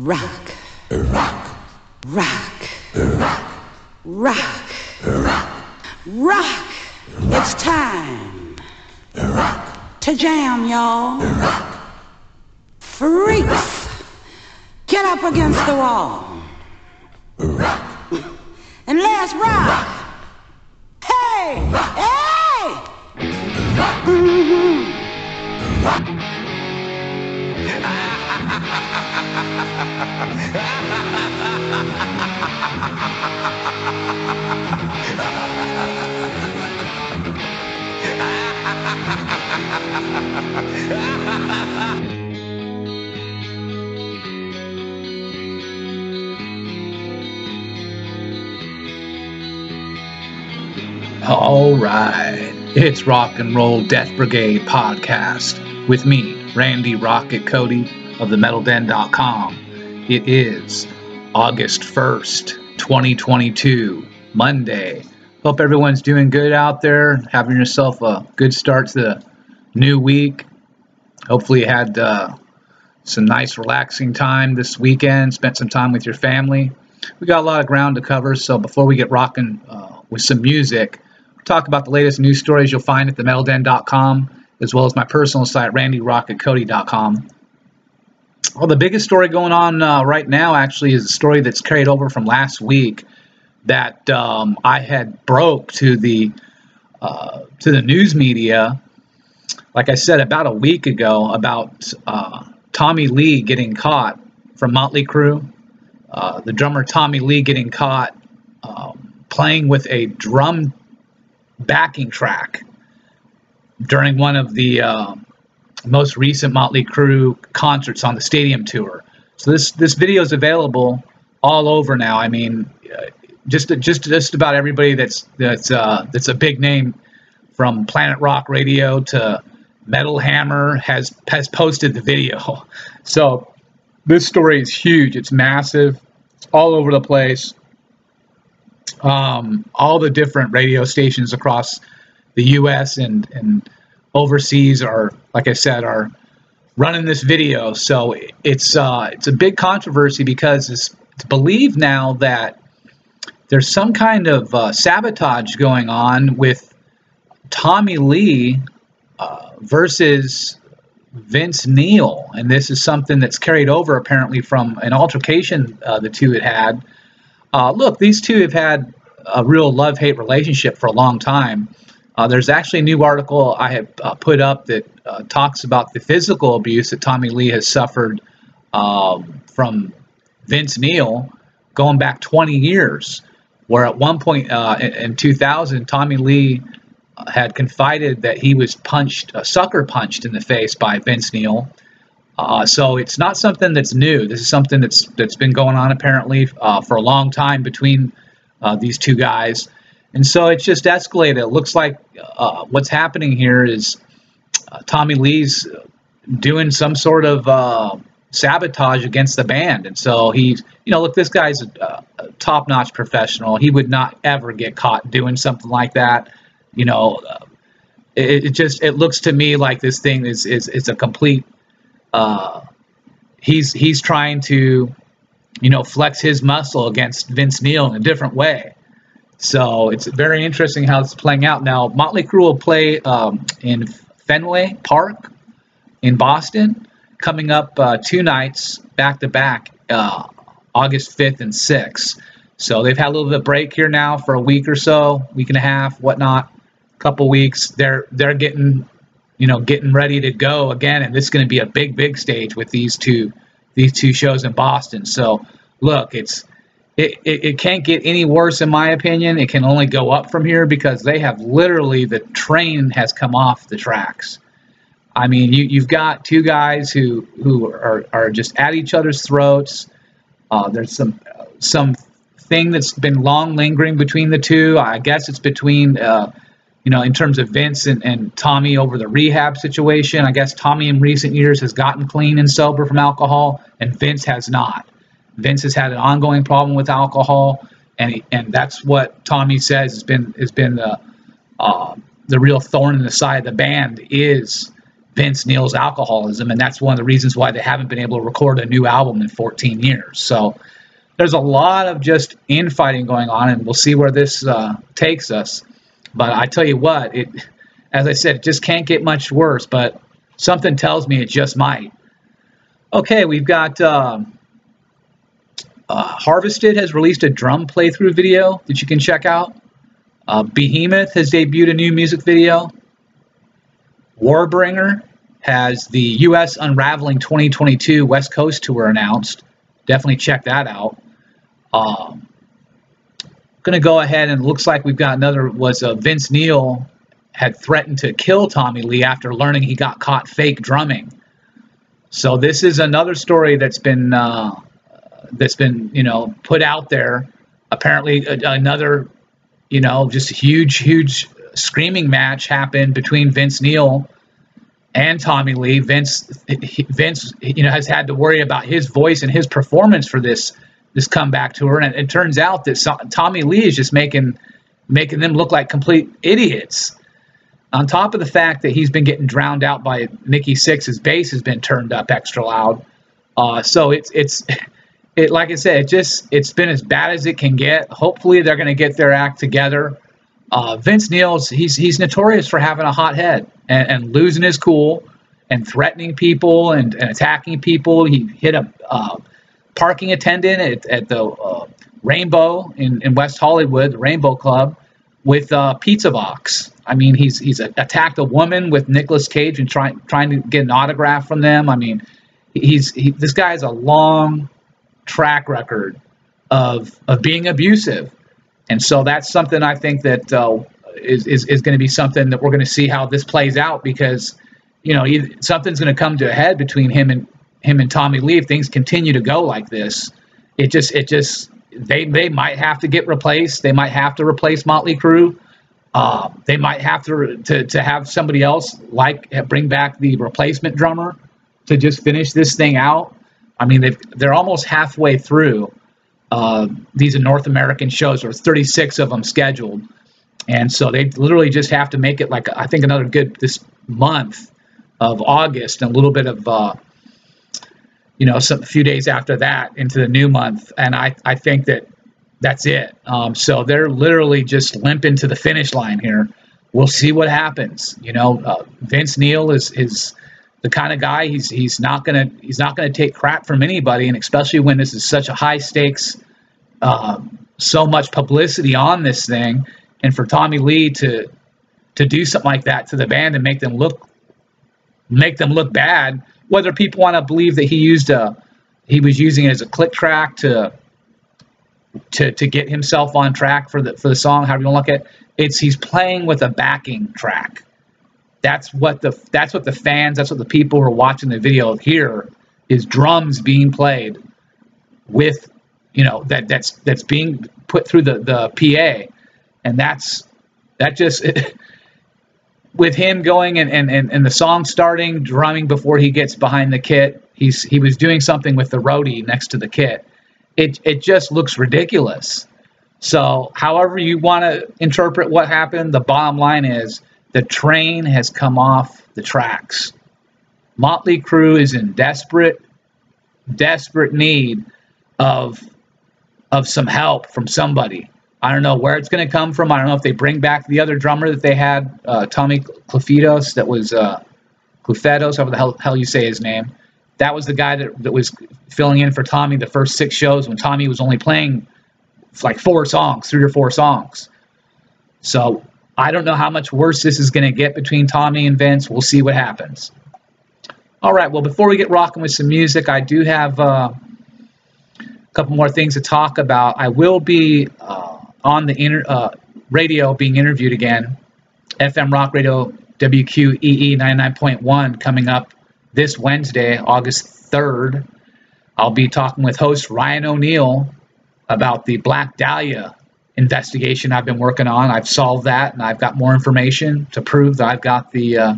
Rock. Rock. Rock. Rock. Rock. Rock. Rock. It's time. Rock. To jam, y'all. Rock. Freaks. Get up against the wall. Rock. And let's rock. Hey! Hey! Mm-hmm. All right. It's Rock and Roll Death Brigade podcast with me, Randy Rocket Cody of themetalden.com. It is August 1st, 2022, Monday. Hope everyone's doing good out there, having yourself a good start to the new week. Hopefully, you had uh, some nice, relaxing time this weekend, spent some time with your family. We got a lot of ground to cover, so before we get rocking uh, with some music, talk about the latest news stories you'll find at themetalden.com, as well as my personal site, randyrocketcody.com. Well, the biggest story going on uh, right now actually is a story that's carried over from last week that um, I had broke to the uh, to the news media. Like I said about a week ago, about uh, Tommy Lee getting caught from Motley Crue, uh, the drummer Tommy Lee getting caught um, playing with a drum backing track during one of the uh, most recent Motley Crue concerts on the stadium tour. So this this video is available all over now. I mean, uh, just just just about everybody that's that's uh, that's a big name from Planet Rock Radio to Metal Hammer has has posted the video. So this story is huge. It's massive. It's all over the place um, all the different radio stations across the U.S. and and overseas are, like I said, are running this video. So it's uh, it's a big controversy because it's, believed now that there's some kind of uh, sabotage going on with Tommy Lee uh, versus Vince Neil, and this is something that's carried over apparently from an altercation uh, the two had had uh, look, these two have had a real love hate relationship for a long time. Uh, there's actually a new article I have uh, put up that uh, talks about the physical abuse that Tommy Lee has suffered um, from Vince Neil going back 20 years. Where at one point uh, in, in 2000, Tommy Lee had confided that he was punched, sucker punched in the face by Vince Neil. Uh, so it's not something that's new. This is something that's that's been going on apparently uh, for a long time between uh, these two guys, and so it's just escalated. It looks like uh, what's happening here is uh, Tommy Lee's doing some sort of uh, sabotage against the band, and so he's you know look this guy's a, a top-notch professional. He would not ever get caught doing something like that. You know, it, it just it looks to me like this thing is is is a complete uh, he's he's trying to, you know, flex his muscle against Vince Neil in a different way. So it's very interesting how it's playing out. Now, Motley Crue will play um, in Fenway Park in Boston, coming up uh, two nights back to back, uh, August 5th and 6th. So they've had a little bit of break here now for a week or so, week and a half, whatnot, couple weeks. They're they're getting you know, getting ready to go again, and this is going to be a big, big stage with these two these two shows in Boston. So, look, it's it, it, it can't get any worse in my opinion. It can only go up from here because they have literally the train has come off the tracks. I mean, you, you've got two guys who who are, are just at each other's throats. Uh, there's some some thing that's been long lingering between the two. I guess it's between uh, you know, in terms of Vince and, and Tommy over the rehab situation. I guess Tommy in recent years has gotten clean and sober from alcohol, and Vince has not. Vince has had an ongoing problem with alcohol, and he, and that's what Tommy says has been has been the uh, the real thorn in the side of the band is Vince Neil's alcoholism, and that's one of the reasons why they haven't been able to record a new album in 14 years. So there's a lot of just infighting going on, and we'll see where this uh, takes us. But I tell you what, it, as I said, it just can't get much worse. But something tells me it just might. Okay, we've got uh, uh, Harvested has released a drum playthrough video that you can check out. Uh, Behemoth has debuted a new music video. Warbringer has the U.S. Unraveling 2022 West Coast Tour announced. Definitely check that out. Um, going to go ahead and looks like we've got another was uh, Vince Neil had threatened to kill Tommy Lee after learning he got caught fake drumming. So this is another story that's been uh, that's been you know put out there. Apparently, another you know just a huge huge screaming match happened between Vince Neil and Tommy Lee. Vince Vince you know has had to worry about his voice and his performance for this this comeback tour, and it, it turns out that so, Tommy Lee is just making making them look like complete idiots. On top of the fact that he's been getting drowned out by Nikki Sixx's bass has been turned up extra loud. Uh, so it's it's it like I said, it just it's been as bad as it can get. Hopefully they're going to get their act together. Uh, Vince Neil's he's he's notorious for having a hot head and, and losing his cool and threatening people and, and attacking people. He hit a uh, parking attendant at, at the uh, Rainbow in, in West Hollywood, the Rainbow Club, with a pizza box. I mean, he's he's attacked a woman with Nicolas Cage and trying trying to get an autograph from them. I mean, he's he, this guy is a long track record of of being abusive, and so that's something I think that uh, is is, is going to be something that we're going to see how this plays out because you know something's going to come to a head between him and him and Tommy Lee, if things continue to go like this, it just it just they they might have to get replaced. They might have to replace Motley Crue. Uh, they might have to, to to have somebody else like bring back the replacement drummer to just finish this thing out. I mean, they they're almost halfway through uh, these North American shows. There's 36 of them scheduled, and so they literally just have to make it like I think another good this month of August and a little bit of uh, you know, some few days after that into the new month, and I I think that that's it. Um, so they're literally just limping to the finish line here. We'll see what happens. You know, uh, Vince Neil is is the kind of guy he's he's not gonna he's not gonna take crap from anybody, and especially when this is such a high stakes, uh, so much publicity on this thing, and for Tommy Lee to to do something like that to the band and make them look make them look bad whether people want to believe that he used a he was using it as a click track to to to get himself on track for the for the song however you want to look at it it's he's playing with a backing track that's what the that's what the fans that's what the people who are watching the video hear is drums being played with you know that that's that's being put through the the PA and that's that just with him going and, and, and, and the song starting, drumming before he gets behind the kit, he's he was doing something with the roadie next to the kit. It it just looks ridiculous. So, however you want to interpret what happened, the bottom line is the train has come off the tracks. Motley Crue is in desperate, desperate need of of some help from somebody. I don't know where it's going to come from. I don't know if they bring back the other drummer that they had, uh, Tommy Clufetos, that was uh, Clufetos, however the hell, hell you say his name. That was the guy that, that was filling in for Tommy the first six shows when Tommy was only playing like four songs, three or four songs. So I don't know how much worse this is going to get between Tommy and Vince. We'll see what happens. All right. Well, before we get rocking with some music, I do have uh, a couple more things to talk about. I will be uh, on the inter, uh, radio being interviewed again. FM Rock Radio WQEE 99.1 coming up this Wednesday, August 3rd. I'll be talking with host Ryan O'Neill about the Black Dahlia investigation I've been working on. I've solved that, and I've got more information to prove that I've got the uh,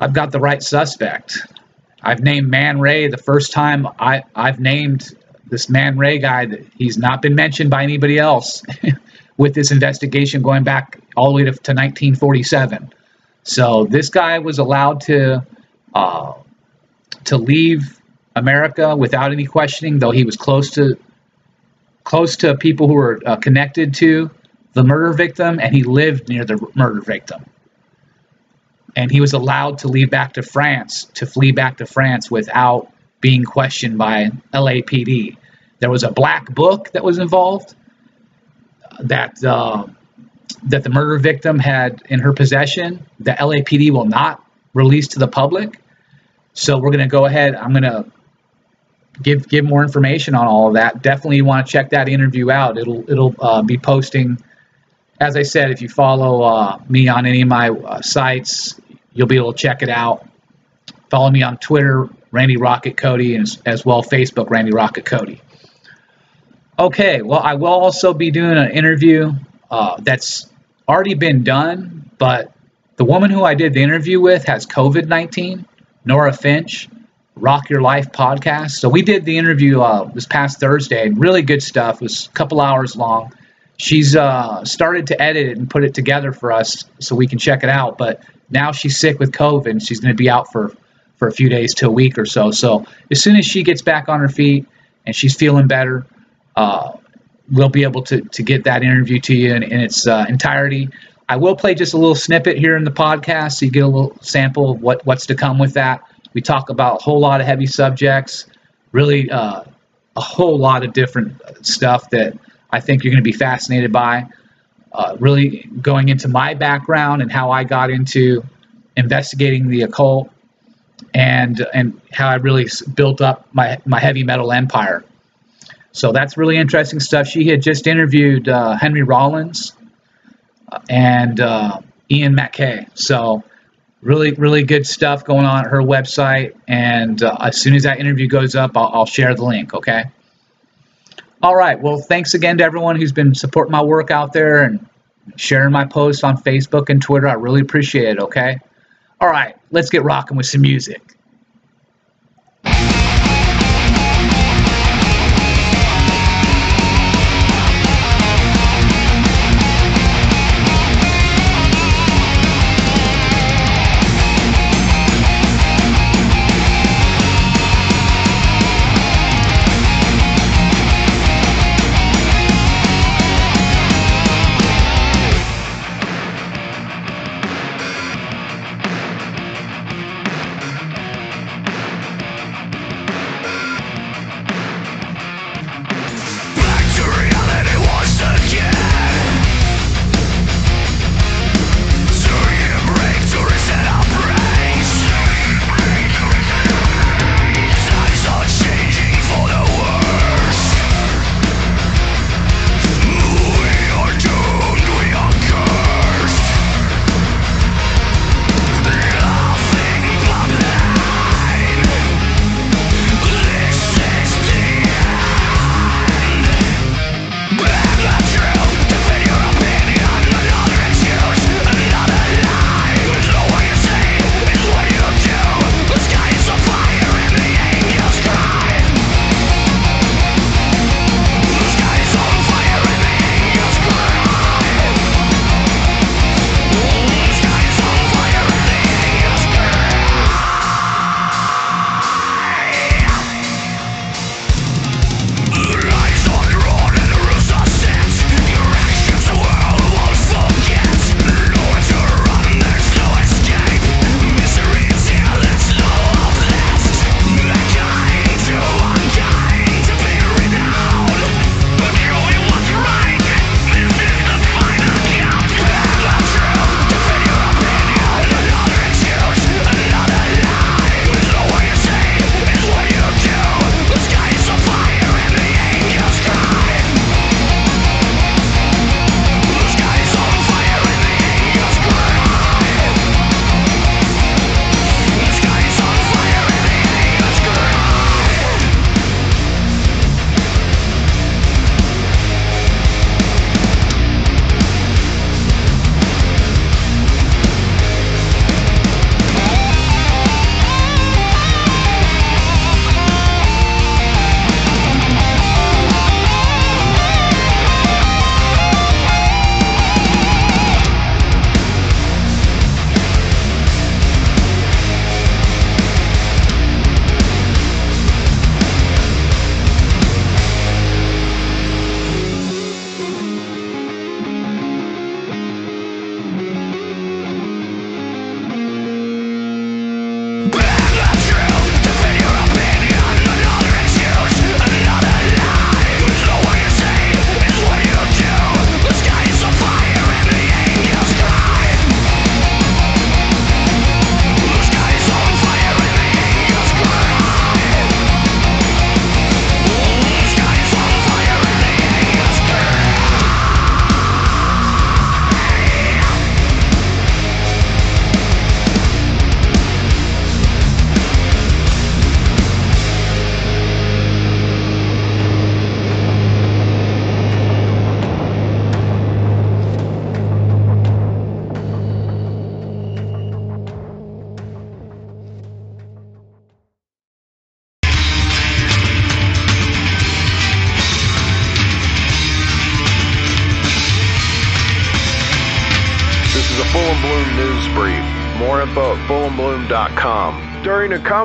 I've got the right suspect. I've named Man Ray the first time I, I've named this Man Ray guy, that he's not been mentioned by anybody else with this investigation going back all the way to, to 1947. So this guy was allowed to uh, to leave America without any questioning, though he was close to close to people who were uh, connected to the murder victim, and he lived near the murder victim. And he was allowed to leave back to France, to flee back to France without being questioned by LAPD. There was a black book that was involved that uh, that the murder victim had in her possession. The LAPD will not release to the public. So we're going to go ahead. I'm going to give give more information on all of that. Definitely want to check that interview out. It'll it'll uh, be posting. As I said, if you follow uh, me on any of my uh, sites, you'll be able to check it out. Follow me on Twitter, Randy Rocket Cody, and as, as well Facebook, Randy Rocket Cody. Okay, well, I will also be doing an interview uh, that's already been done, but the woman who I did the interview with has COVID 19, Nora Finch. Rock Your Life podcast. So we did the interview uh, this past Thursday. Really good stuff. It was a couple hours long. She's uh, started to edit it and put it together for us so we can check it out. But now she's sick with COVID. And she's going to be out for for a few days to a week or so. So as soon as she gets back on her feet and she's feeling better, uh, we'll be able to to get that interview to you in, in its uh, entirety. I will play just a little snippet here in the podcast so you get a little sample of what, what's to come with that. We talk about a whole lot of heavy subjects, really uh, a whole lot of different stuff that I think you're going to be fascinated by. Uh, really going into my background and how I got into investigating the occult and and how I really built up my my heavy metal empire. So that's really interesting stuff. She had just interviewed uh, Henry Rollins uh, and uh, Ian MacKaye. So really, really good stuff going on at her website. And uh, as soon as that interview goes up, I'll, I'll share the link. Okay. All right. Well, thanks again to everyone who's been supporting my work out there and sharing my posts on Facebook and Twitter. I really appreciate it. Okay. All right. Let's get rocking with some music.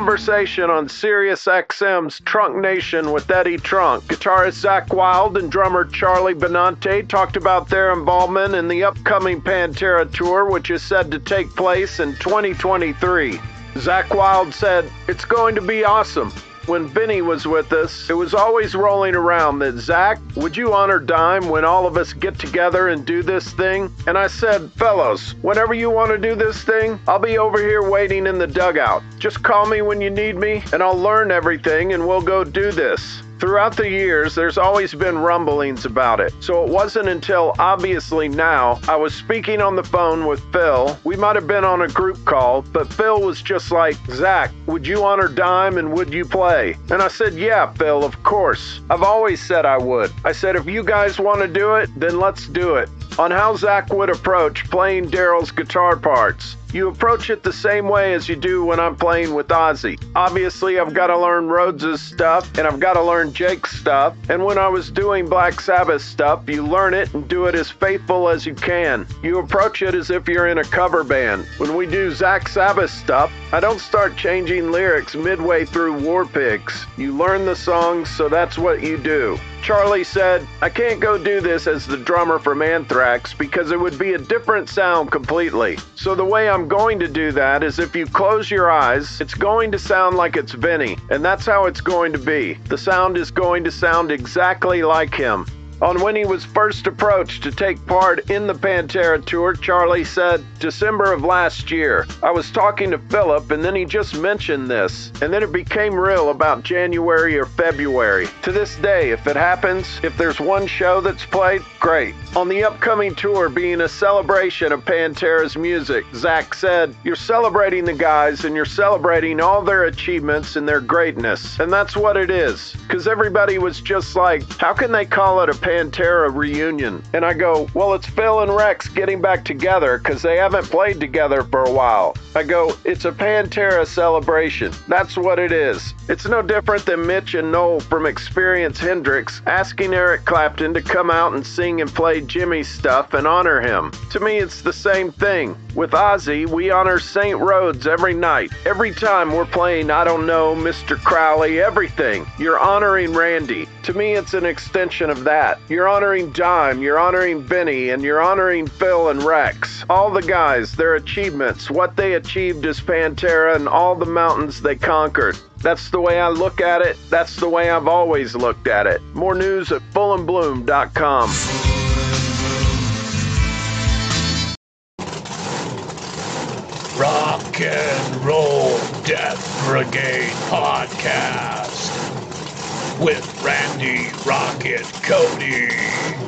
Conversation on Sirius XM's Trunk Nation with Eddie Trunk, guitarist Zakk Wylde and drummer Charlie Benante talked about their involvement in the upcoming Pantera tour, which is said to take place in 2023. Zakk Wylde said, It's going to be awesome when Benny was with us, it was always rolling around that Zakk, would you honor Dime when all of us get together and do this thing? And I said, fellows, whenever you want to do this thing, I'll be over here waiting in the dugout. Just call me when you need me, and I'll learn everything, and we'll go do this. Throughout the years, there's always been rumblings about it. So it wasn't until obviously now I was speaking on the phone with Phil. We might have been on a group call, but Phil was just like, Zakk, would you honor Dime and would you play? And I said, Yeah, Phil, of course. I've always said I would. I said, If you guys want to do it, then let's do it. On how Zakk would approach playing Darrell's guitar parts. You approach it the same way as you do when I'm playing with Ozzy. Obviously, I've got to learn Rhoads's stuff and I've got to learn Jake's stuff. And when I was doing Black Sabbath stuff, you learn it and do it as faithful as you can. You approach it as if you're in a cover band. When we do Zakk Sabbath stuff, I don't start changing lyrics midway through War Pigs. You learn the songs, so that's what you do. Charlie said, I can't go do this as the drummer from Anthrax because it would be a different sound completely. So the way I'm going to do that is if you close your eyes, it's going to sound like it's Vinnie, and that's how it's going to be. The sound is going to sound exactly like him. On when he was first approached to take part in the Pantera tour, Charlie said, December of last year. I was talking to Philip and then he just mentioned this, and then it became real about January or February. To this day, if it happens, if there's one show that's played, great. On the upcoming tour being a celebration of Pantera's music, Zakk said, You're celebrating the guys and you're celebrating all their achievements and their greatness. And that's what it is. Because everybody was just like, How can they call it a Pantera reunion. And I go, well, it's Phil and Rex getting back together because they haven't played together for a while. I go, it's a Pantera celebration. That's what it is. It's no different than Mitch and Noel from Experience Hendrix asking Eric Clapton to come out and sing and play Jimi's stuff and honor him. To me, it's the same thing. With Ozzy, we honor St. Rhoads every night. Every time we're playing, I don't know, Mr. Crowley, everything. You're honoring Randy. To me, it's an extension of that. You're honoring Dime, you're honoring Benny, and you're honoring Phil and Rex. All the guys, their achievements, what they achieved as Pantera, and all the mountains they conquered. That's the way I look at it. That's the way I've always looked at it. More news at fullinbloom.com. Rock and Roll Death Brigade Podcast with Randy Rocket Cody.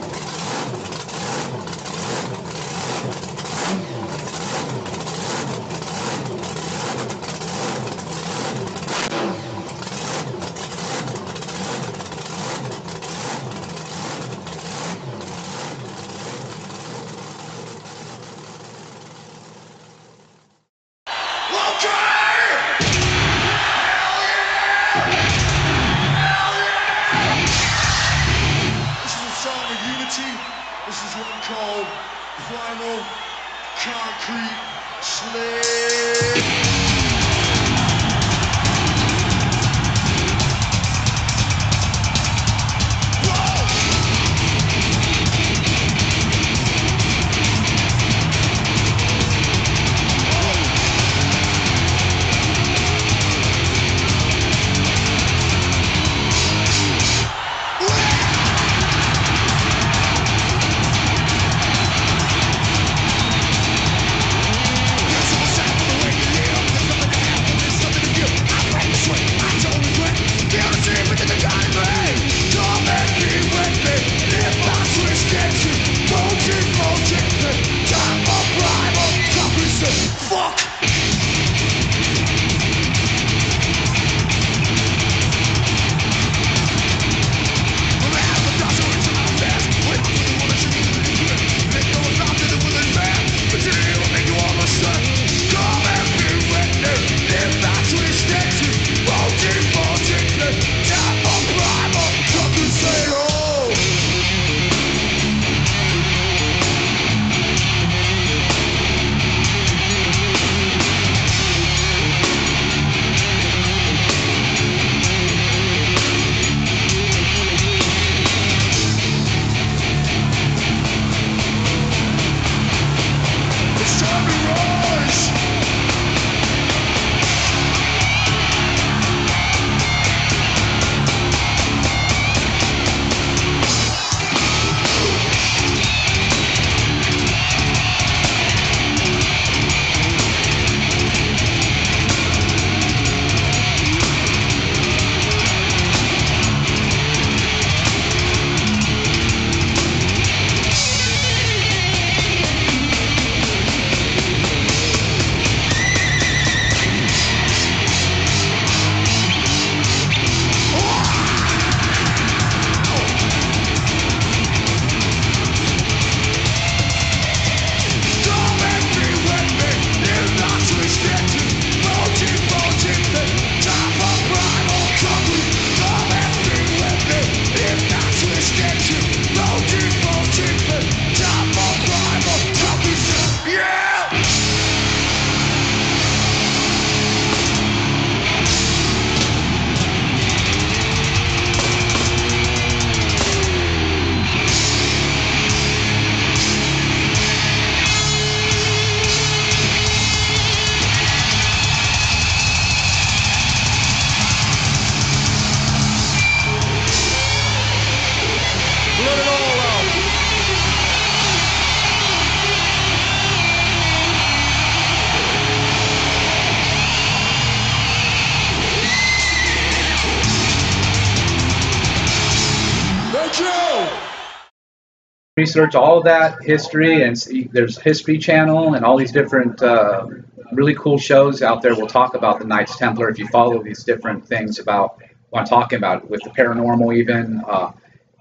Research all of that history, and see, there's History Channel and all these different uh, really cool shows out there. We'll talk about the Knights Templar if you follow these different things about what I'm talking about with the paranormal, even. Uh,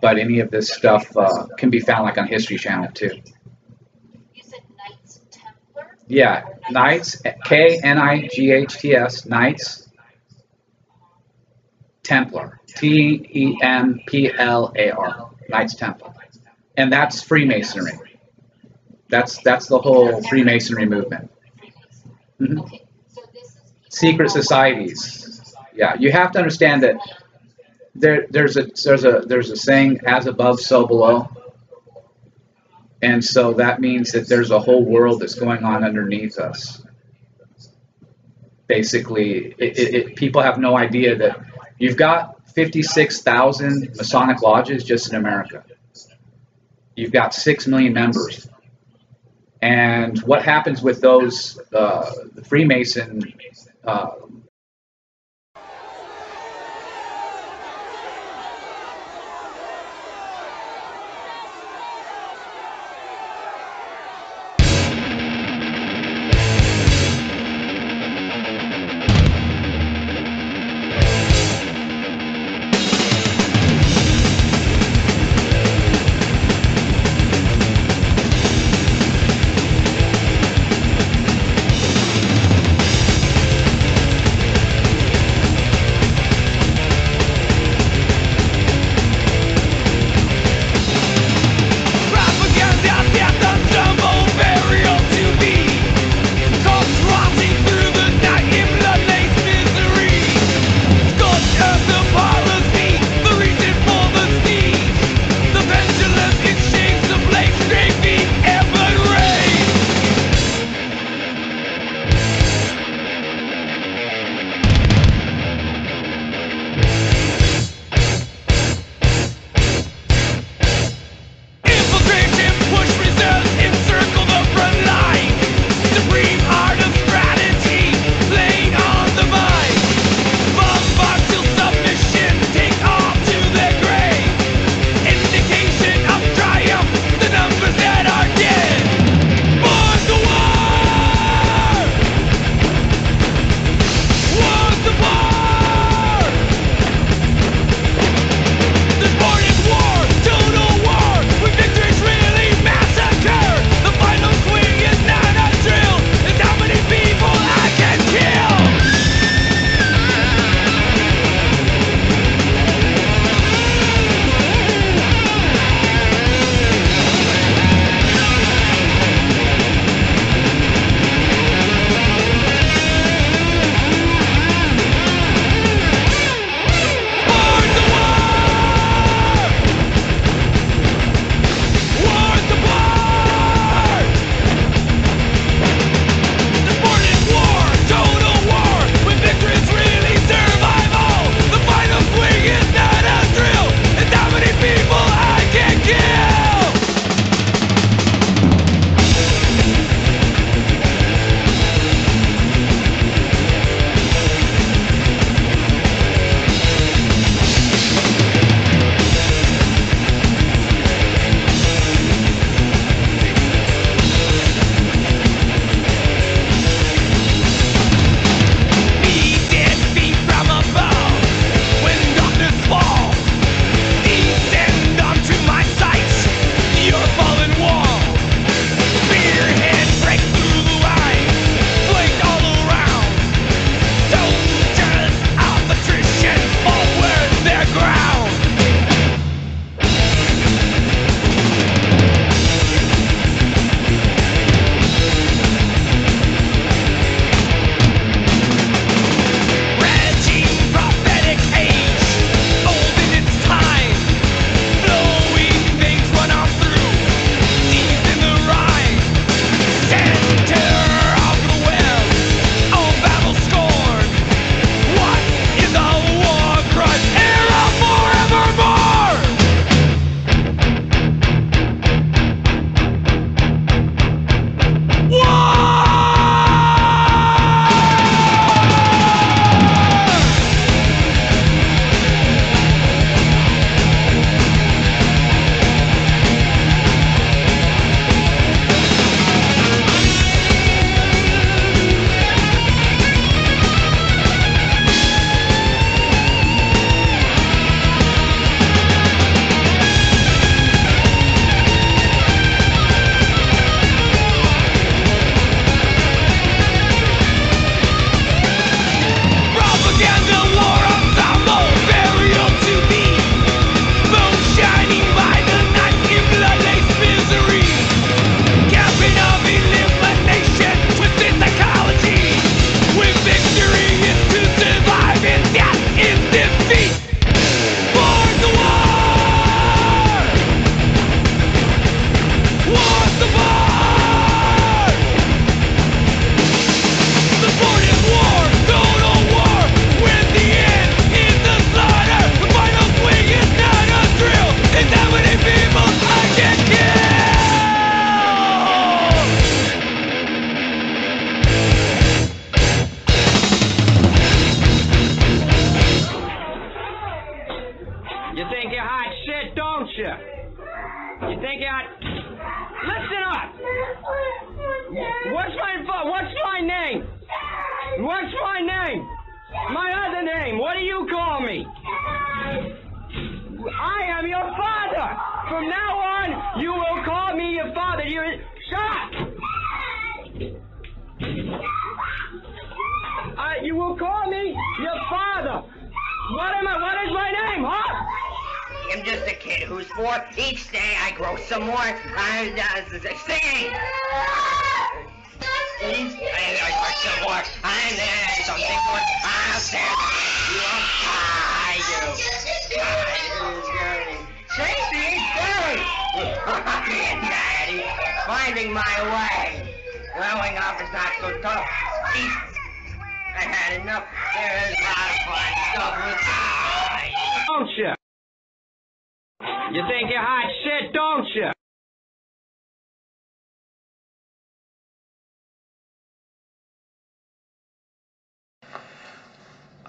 but any of this stuff uh, can be found like on History Channel too. You said Knights Templar? Yeah, Knights, K N I G H T S, Knights Templar, T E M P L A R, Knights Templar, and that's Freemasonry. That's that's the whole Freemasonry movement. Mhm. People Secret societies. Yeah, you have to understand that there there's a there's a there's a saying as above so below. And so that means that there's a whole world that's going on underneath us. Basically, it, it, it, people have no idea that you've got 56,000 Masonic lodges just in America. You've got 6 million members. And what happens with those, uh, the Freemason uh,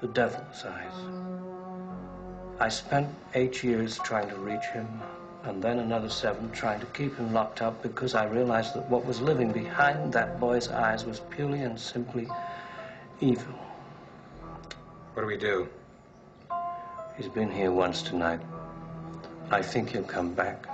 the devil's eyes. I spent eight years trying to reach him, and then another seven trying to keep him locked up because I realized that what was living behind that boy's eyes was purely and simply evil. What do we do? He's been here once tonight. I think he'll come back.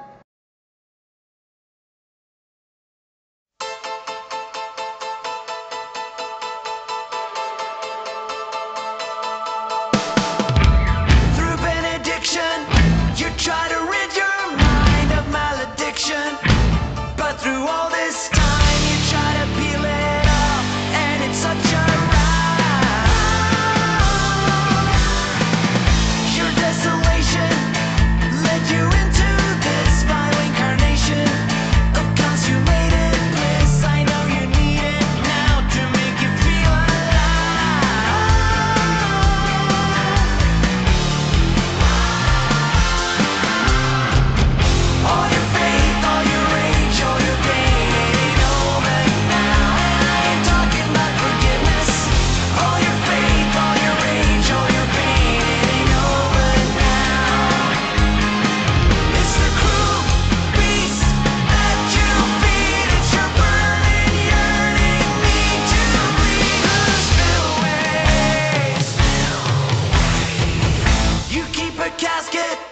casket.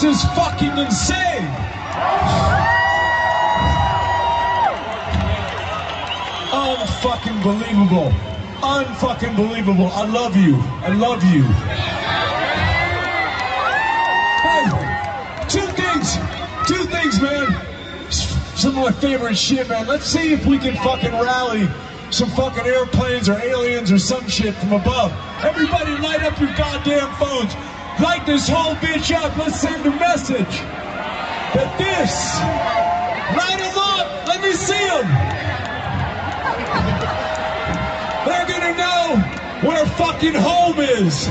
This. Is fucking insane. Unfucking believable. Unfucking believable. I love you. I love you. Hey, two things. Two things, man. Some of my favorite shit, man. Let's see if we can fucking rally some fucking airplanes or aliens or some shit from above. Everybody light up your goddamn phones. Light this whole bitch up. Let's send a message. That this. Light them up. Let me see them. They're gonna know where fucking home is.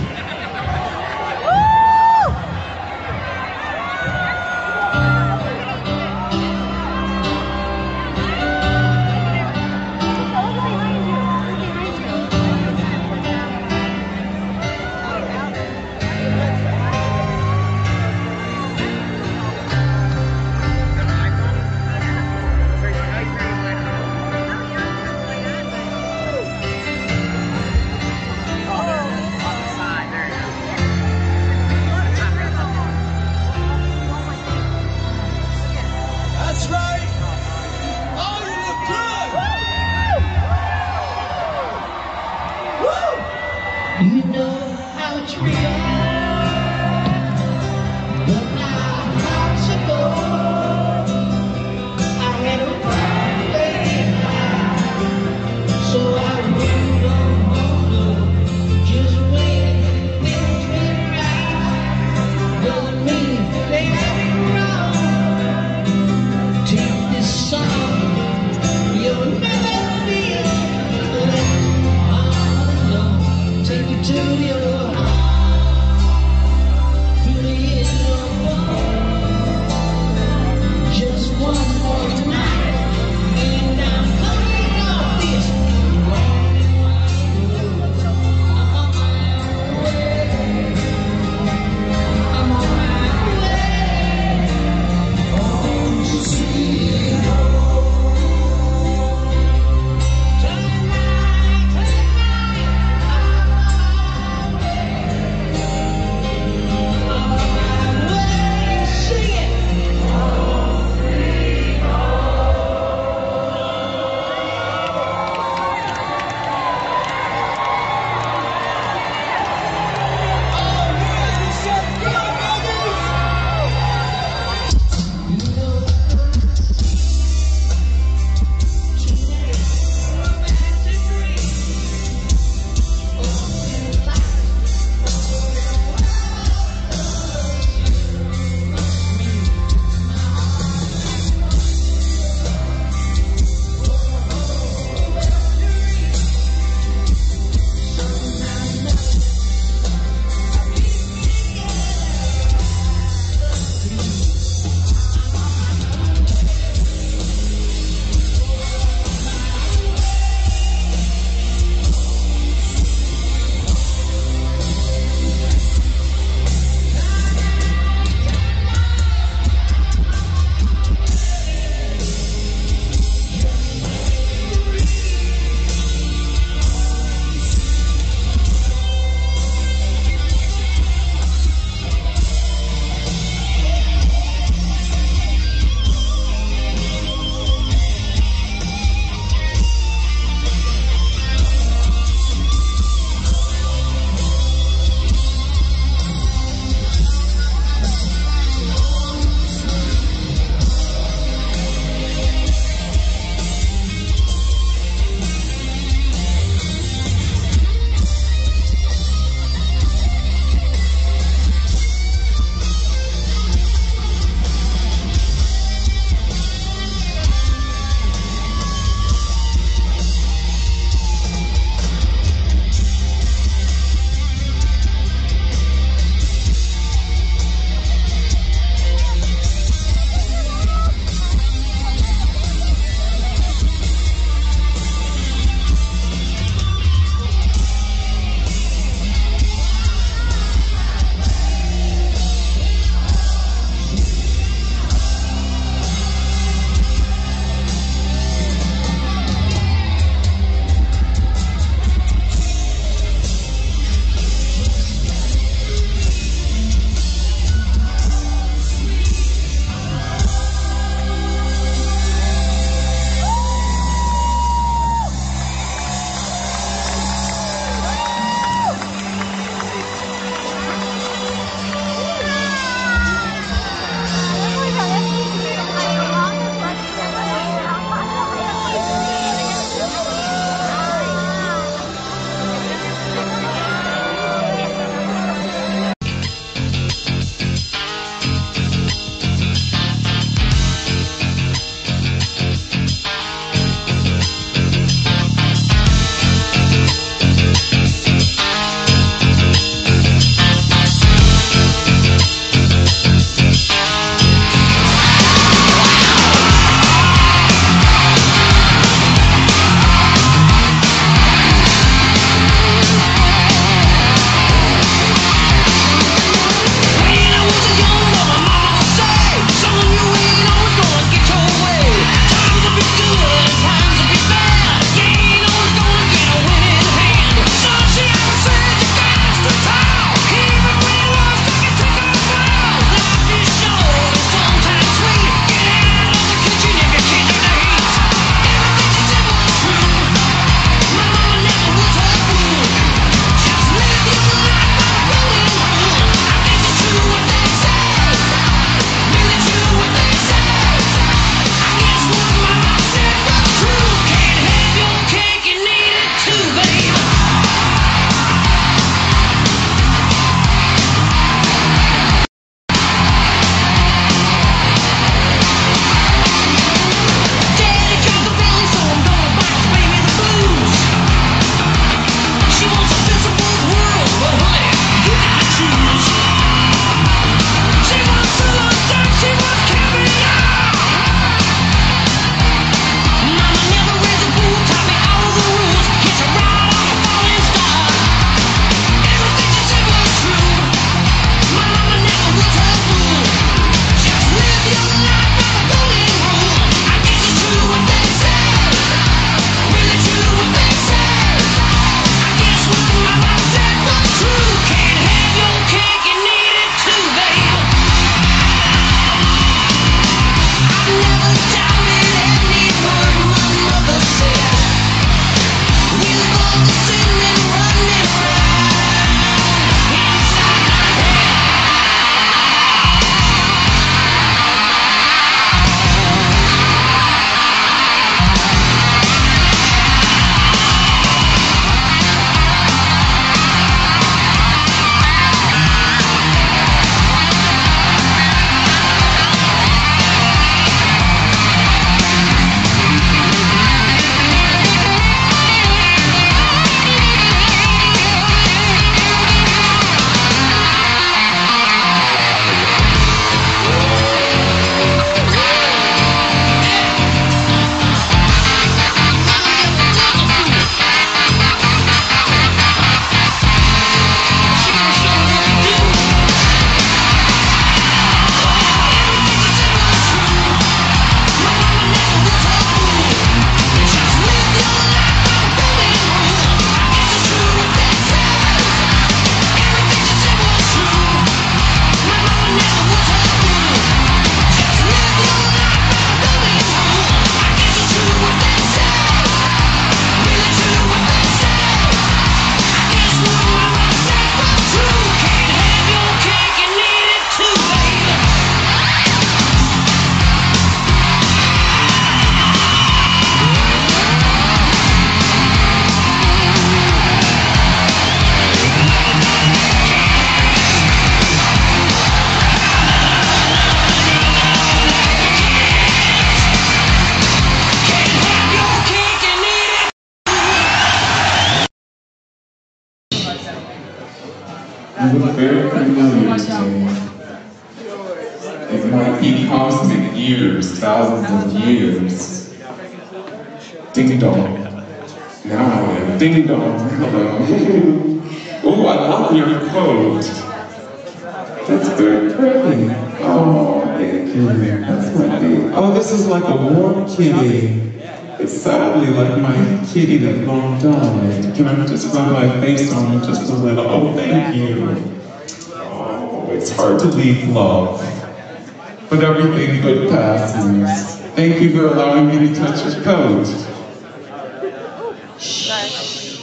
Thousands of years. Ding dong. Now I am. Ding dong. Hello. oh, I love your coat. That's very pretty. Oh, thank you. That's my. Oh, this is like a warm kitty. It's sadly like my kitty that long died. Can I just rub my face on it just a little? Oh, thank you. Oh, it's hard to leave love. But everything good passes. Thank you for allowing me to touch your coat.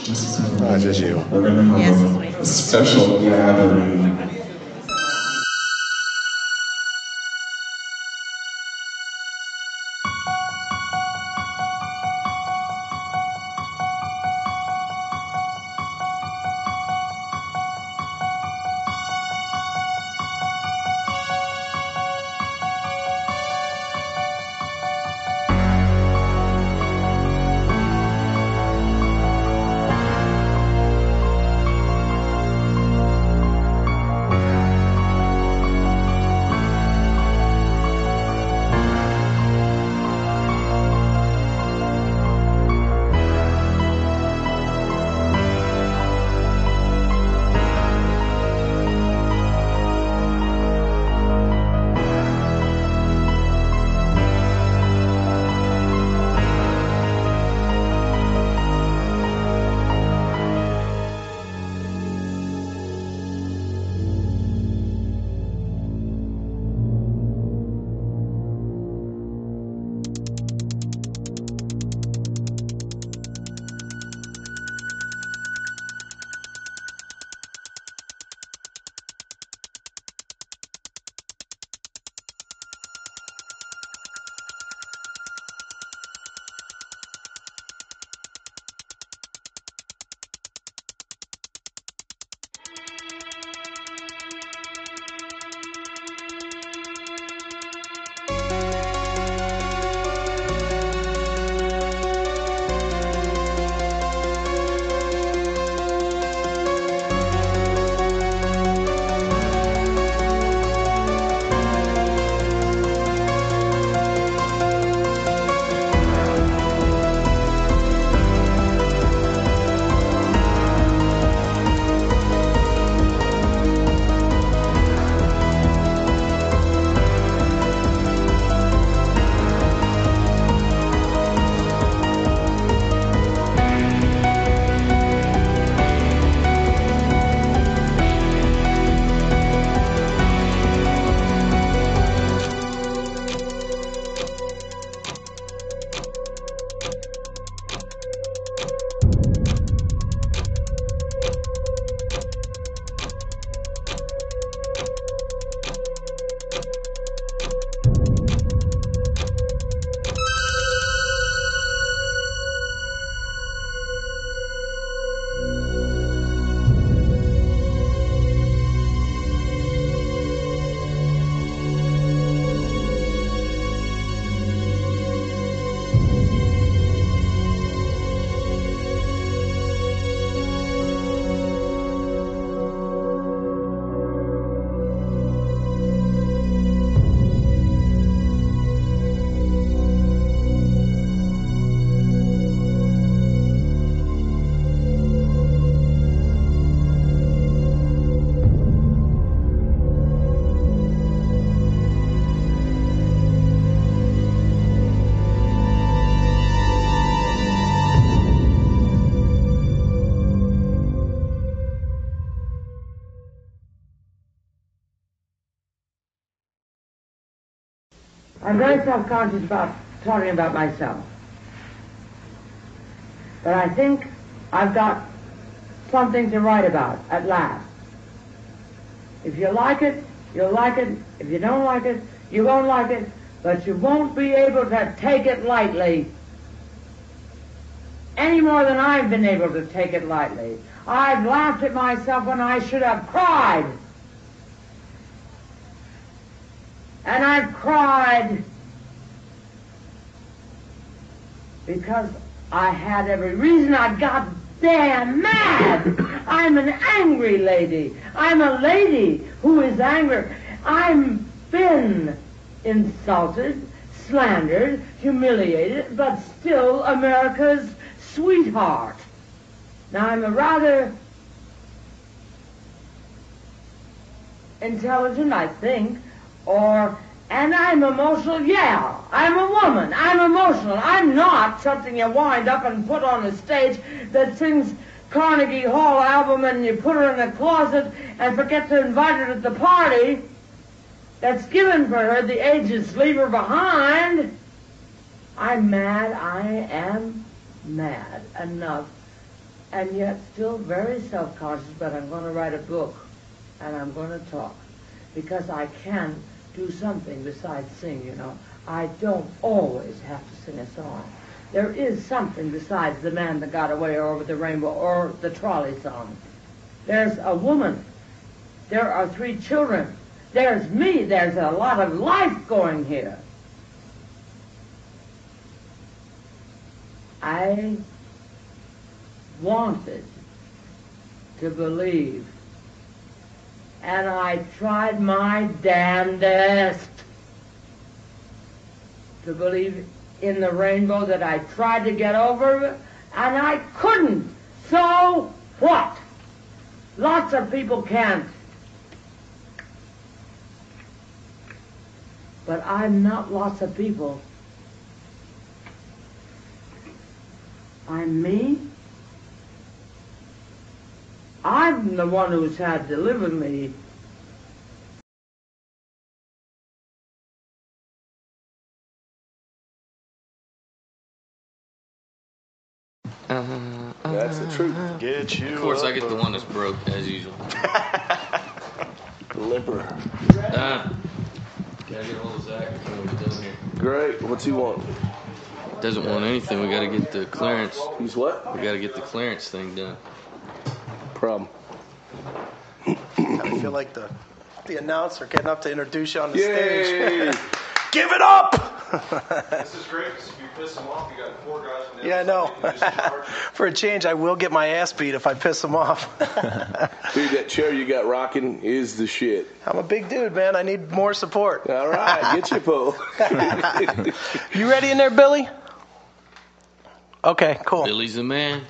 This is Not just you. We're gonna have a, a special gathering. I'm very self-conscious about talking about myself. But I think I've got something to write about at last. If you like it, you'll like it. If you don't like it, you won't like it. But you won't be able to take it lightly any more than I've been able to take it lightly. I've laughed at myself when I should have cried. And I've cried because I had every reason. I got damn mad. I'm an angry lady. I'm a lady who is angry. I'm been insulted, slandered, humiliated, but still America's sweetheart. Now I'm a rather intelligent, I think, or and I'm emotional. Yeah, I'm a woman. I'm emotional. I'm not something you wind up and put on a stage that sings Carnegie Hall album and you put her in a closet and forget to invite her to the party that's given for her. The agents leave her behind. I'm mad. I am mad enough, and yet still very self-conscious. But I'm going to write a book, and I'm going to talk because I can do something besides sing, you know. I don't always have to sing a song. There is something besides the man that got away or over the rainbow or the trolley song. There's a woman. There are three children. There's me. There's a lot of life going here. I wanted to believe and I tried my damnedest to believe in the rainbow that I tried to get over, and I couldn't. So what? Lots of people can't. But I'm not lots of people. I'm me. I'm the one who's had delivered me. That's the truth. Get you. Of course, I get the one that's broke as usual. Limper. Uh, gotta get hold of Zakk before we get done here. Great. What's he want? Doesn't want anything. We gotta get the clearance. He's what? We gotta get the clearance thing done. Problem. I feel like the the announcer getting up to introduce you on the Yay! stage. Give it up! This is great. 'cause If you piss them off, you got four guys. in the yeah, I know. outside, you just charge. For a change, I will get my ass beat if I piss them off. Dude, that chair you got rocking is the shit. I'm a big dude, man. I need more support. All right, get your pull. you ready in there, Billy? Okay, cool. Billy's the man.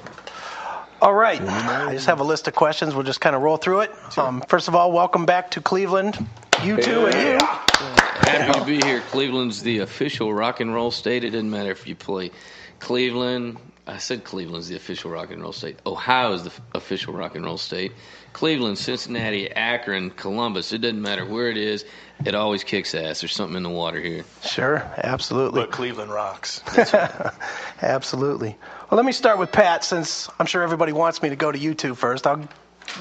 All right. I just have a list of questions. We'll just kind of roll through it. Um, first of all, welcome back to Cleveland. You two and you. Happy to be here. Cleveland's the official rock and roll state. It doesn't matter if you play Cleveland. I said Cleveland's the official rock and roll state. Ohio is the f- official rock and roll state. Cleveland, Cincinnati, Akron, Columbus. It doesn't matter where it is. It always kicks ass. There's something in the water here. Sure, absolutely. But Cleveland rocks. Absolutely. Well, let me start with Pat, since I'm sure everybody wants me to go to YouTube first. I'll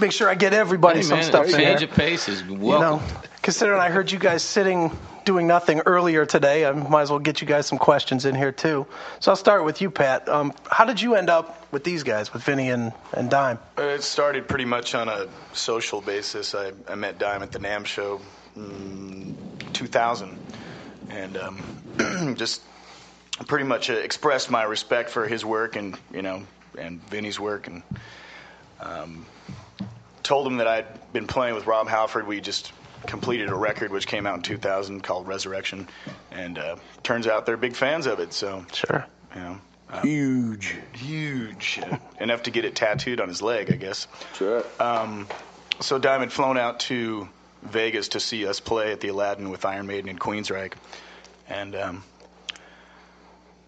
make sure I get everybody Hey, some man, stuff change of pace is You know, considering I heard you guys sitting doing nothing earlier today, I might as well get you guys some questions in here too. So I'll start with you, Pat. Um, how did you end up with these guys, with Vinnie and, and Dime? Uh, It started pretty much on a social basis. I, I met Dime at the NAMM show in 2000 and um, just pretty much uh, expressed my respect for his work and, you know, and Vinnie's work and um, told him that I'd been playing with Rob Halford. We just completed a record which came out in 2000 called Resurrection and uh, turns out they're big fans of it. So Sure. you know, uh, Huge. huge enough to get it tattooed on his leg, I guess. Sure. Um, so Diamond had flown out to Vegas to see us play at the Aladdin with Iron Maiden and Queensryche, and um,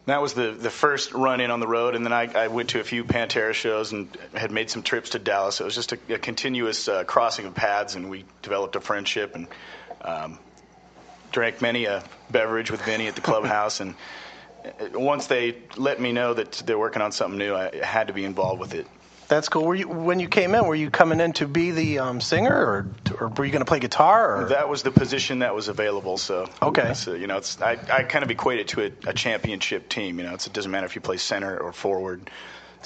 that was the the first run in on the road. And then I, I went to a few Pantera shows and had made some trips to Dallas. It was just a, a continuous uh, crossing of paths, and we developed a friendship and um, drank many a beverage with Vinnie at the clubhouse and. uh, Once they let me know that they're working on something new, I had to be involved with it. That's cool. Were you when you came in? Were you coming in to be the um, singer, or or were you going to play guitar? Or That was the position that was available. So Okay. so, you know, it's I, I kind of equate it to a, a championship team. You know, it's, it doesn't matter if you play center or forward.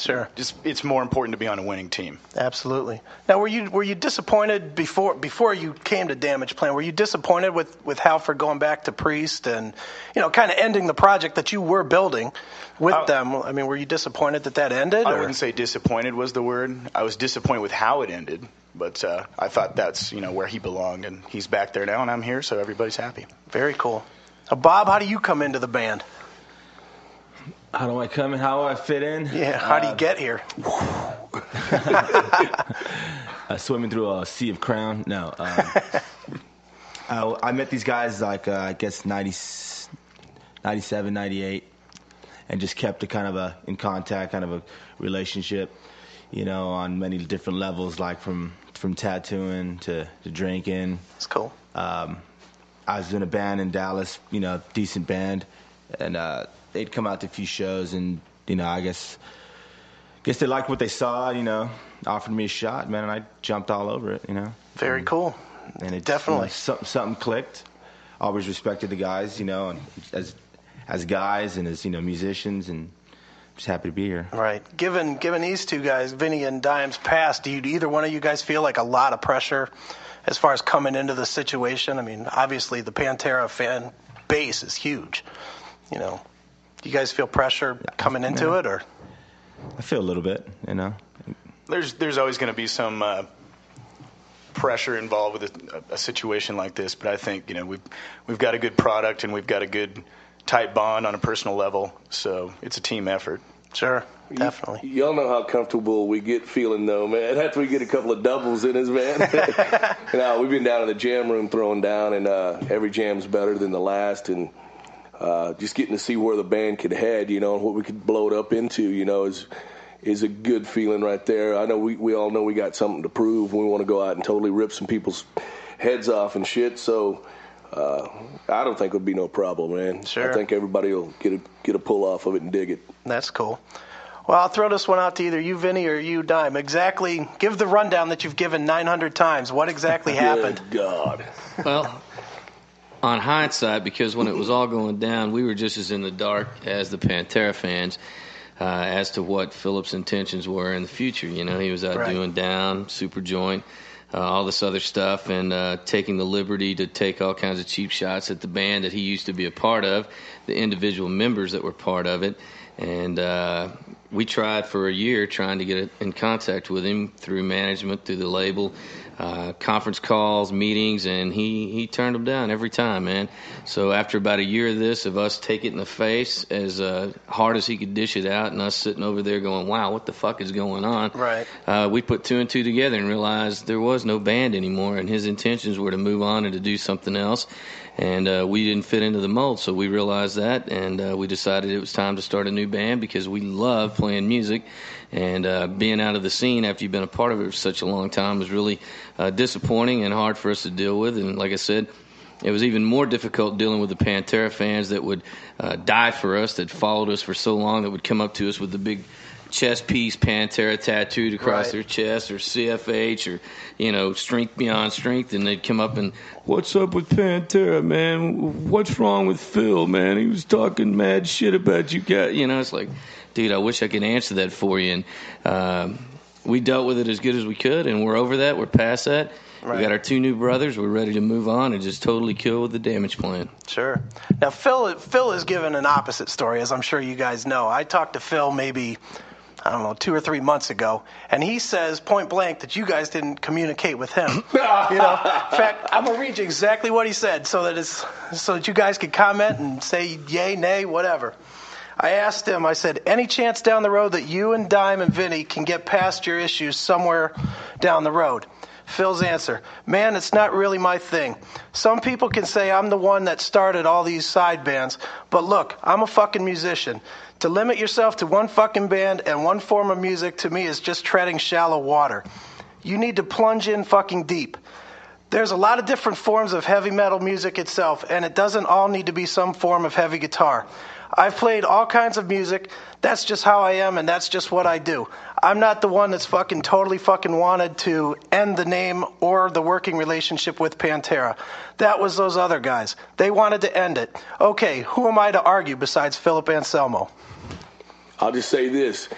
Sure. Just it's more important to be on a winning team. Absolutely. Now, were you were you disappointed before before you came to Damageplan? Were you disappointed with with Halford going back to Priest and you know kind of ending the project that you were building with them? I mean, were you disappointed that that ended? I or- wouldn't say disappointed was the word. I was disappointed with how it ended, but uh, I thought that's you know where he belonged, and he's back there now, and I'm here, so everybody's happy. Very cool. Now, Bob, how do you come into the band? How do I come in? How do I fit in? Yeah, how do you Uh, get here? uh, swimming through a sea of crown. No. Um, I, I met these guys like uh, I guess 90, 97, 98, and just kept a kind of a in contact, kind of a relationship, you know, on many different levels, like from from tattooing to, to drinking. It's cool. Um, I was in a band in Dallas, you know, decent band, and uh, they'd come out to a few shows, and you know, I guess guess they liked what they saw, you know, offered me a shot, man, and I jumped all over it, you know. Very cool. And it Definitely. you know, something, something clicked. Always respected the guys, you know, and as as guys and as you know musicians, and just happy to be here. Right. Given given these two guys, Vinnie and Dime's past, do you, do either one of you guys feel like a lot of pressure as far as coming into the situation? I mean, obviously the Pantera fan base is huge. You know, do you guys feel pressure coming into Yeah. it, or I feel a little bit, you know. There's there's always going to be some uh, pressure involved with a, a situation like this, but I think you know we've we've got a good product and we've got a good tight bond on a personal level, so it's a team effort. Sure, definitely. Y'all know how comfortable we get feeling though, man. After we get a couple of doubles in us, man. you know, we've been down in the jam room throwing down, and uh, every jam's better than the last, and uh, just getting to see where the band could head, you know, and what we could blow it up into, you know, is is a good feeling right there. I know we we all know we got something to prove. We want to go out and totally rip some people's heads off and shit. So. Uh, I don't think it'll be no problem, man. Sure. I think everybody will get a get a pull off of it and dig it. that's cool. Well, I'll throw this one out to either you, Vinnie, or you, Dime. Exactly, give the rundown that you've given 900 times. What exactly happened? Good God. Well, on hindsight, because when it was all going down, we were just as in the dark as the Pantera fans uh, as to what Philip's intentions were in the future. You know, he was out Right. doing down, Superjoint, uh, all this other stuff, and uh, taking the liberty to take all kinds of cheap shots at the band that he used to be a part of, the individual members that were part of it. And uh, we tried for a year trying to get in contact with him through management, through the label, uh, conference calls, meetings, and he, he turned them down every time, man. So after about a year of this, of us take it in the face as uh, hard as he could dish it out, and us sitting over there going, "Wow, what the fuck is going on?" Right. Uh, we put two and two together and realized there was no band anymore, and his intentions were to move on and to do something else. And uh, we didn't fit into the mold, so we realized that, and uh, we decided it was time to start a new band because we love playing music, and uh, being out of the scene after you've been a part of it for such a long time was really uh, disappointing and hard for us to deal with. And like I said, it was even more difficult dealing with the Pantera fans that would uh, die for us, that followed us for so long, that would come up to us with the big chest piece Pantera tattooed across Right. their chest, or CFH, or you know, Strength Beyond Strength, and they'd come up and, "What's up with Pantera, man? What's wrong with Phil, man? He was talking mad shit about you guys." You know, it's like, dude, I wish I could answer that for you. And um, we dealt with it as good as we could, and we're over that. We're past that. We got our two new brothers. We're ready to move on and just totally kill with the Damageplan. Sure. Now, Phil, Phil is given an opposite story, as I'm sure you guys know. I talked to Phil maybe, I don't know, two or three months ago, and he says point blank that you guys didn't communicate with him. you know, in fact, I'm gonna read you exactly what he said, so that it's so that you guys can comment and say yay, nay, whatever. I asked him. I said, any chance down the road that you and Dime and Vinnie can get past your issues somewhere down the road? Phil's answer, man, it's not really my thing. Some people can say I'm the one that started all these side bands, but look, I'm a fucking musician. To limit yourself to one fucking band and one form of music to me is just treading shallow water. You need to plunge in fucking deep. There's a lot of different forms of heavy metal music itself, and it doesn't all need to be some form of heavy guitar. I've played all kinds of music. That's just how I am, and that's just what I do. I'm not the one that's fucking totally fucking wanted to end the name or the working relationship with Pantera. That was those other guys. They wanted to end it. Okay, who am I to argue besides Philip Anselmo? I'll just say this.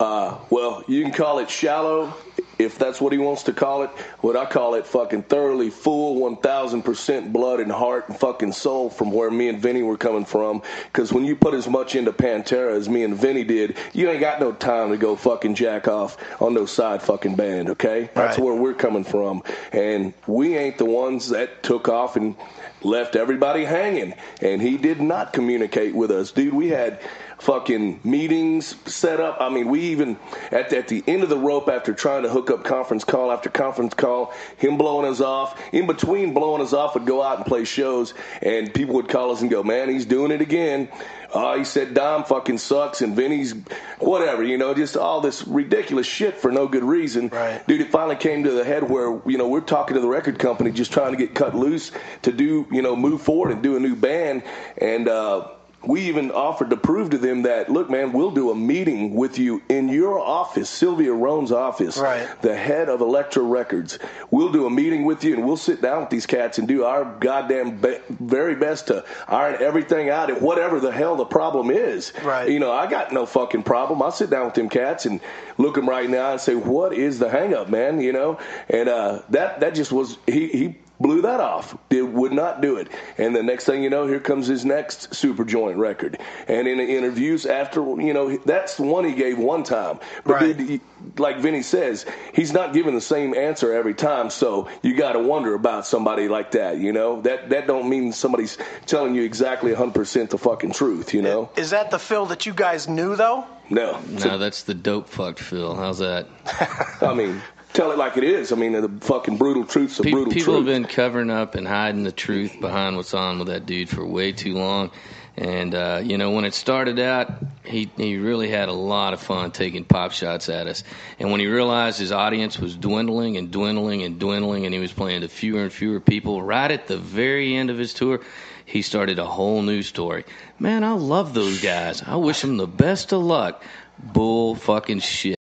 Uh, well, you can call it shallow if that's what he wants to call it. What I call it, fucking thoroughly full, 1,000% blood and heart and fucking soul from where me and Vinnie were coming from. Because when you put as much into Pantera as me and Vinnie did, you ain't got no time to go fucking jack off on no side fucking band, okay? That's Right. where we're coming from. And we ain't the ones that took off and left everybody hanging. And he did not communicate with us. Dude, we had fucking meetings set up. I mean, we even at, at the end of the rope after trying to hook up conference call after conference call, him blowing us off. In between blowing us off, would go out and play shows, and people would call us and go, "Man, he's doing it again." Oh, he said Dom fucking sucks and Vinnie's whatever, you know, just all this ridiculous shit for no good reason. Right. Dude, it finally came to the head where, you know, we're talking to the record company just trying to get cut loose to do, you know, move forward and do a new band. And, uh, we even offered to prove to them that, look, man, we'll do a meeting with you in your office, Sylvia Rhone's office, Right. the head of Elektra Records. We'll do a meeting with you and we'll sit down with these cats and do our goddamn be- very best to iron everything out and whatever the hell the problem is. Right. You know, I got no fucking problem. I'll sit down with them cats and look them right now and say, what is the hang up, man? You know, and uh, that that just was he he blew that off. Did would not do it. And the next thing you know, here comes his next Superjoint record. And in interviews after, you know, that's the one he gave one time. But dude, he, like Vinnie says, he's not giving the same answer every time. So you got to wonder about somebody like that. You know, that that don't mean somebody's telling you exactly 100% the fucking truth. You know, Is that the Phil that you guys knew, though? no. No, that's the dope fucked Phil. How's that? I mean, tell it like it is. I mean, the fucking brutal truth's a Pe- brutal people truth. have been covering up and hiding the truth behind what's on with that dude for way too long. And uh, you know, when it started out, he he really had a lot of fun taking pop shots at us. And when he realized his audience was dwindling and dwindling and dwindling, and he was playing to fewer and fewer people, right at the very end of his tour, he started a whole new story. Man, I love those guys. I wish them the best of luck. Bull fucking shit.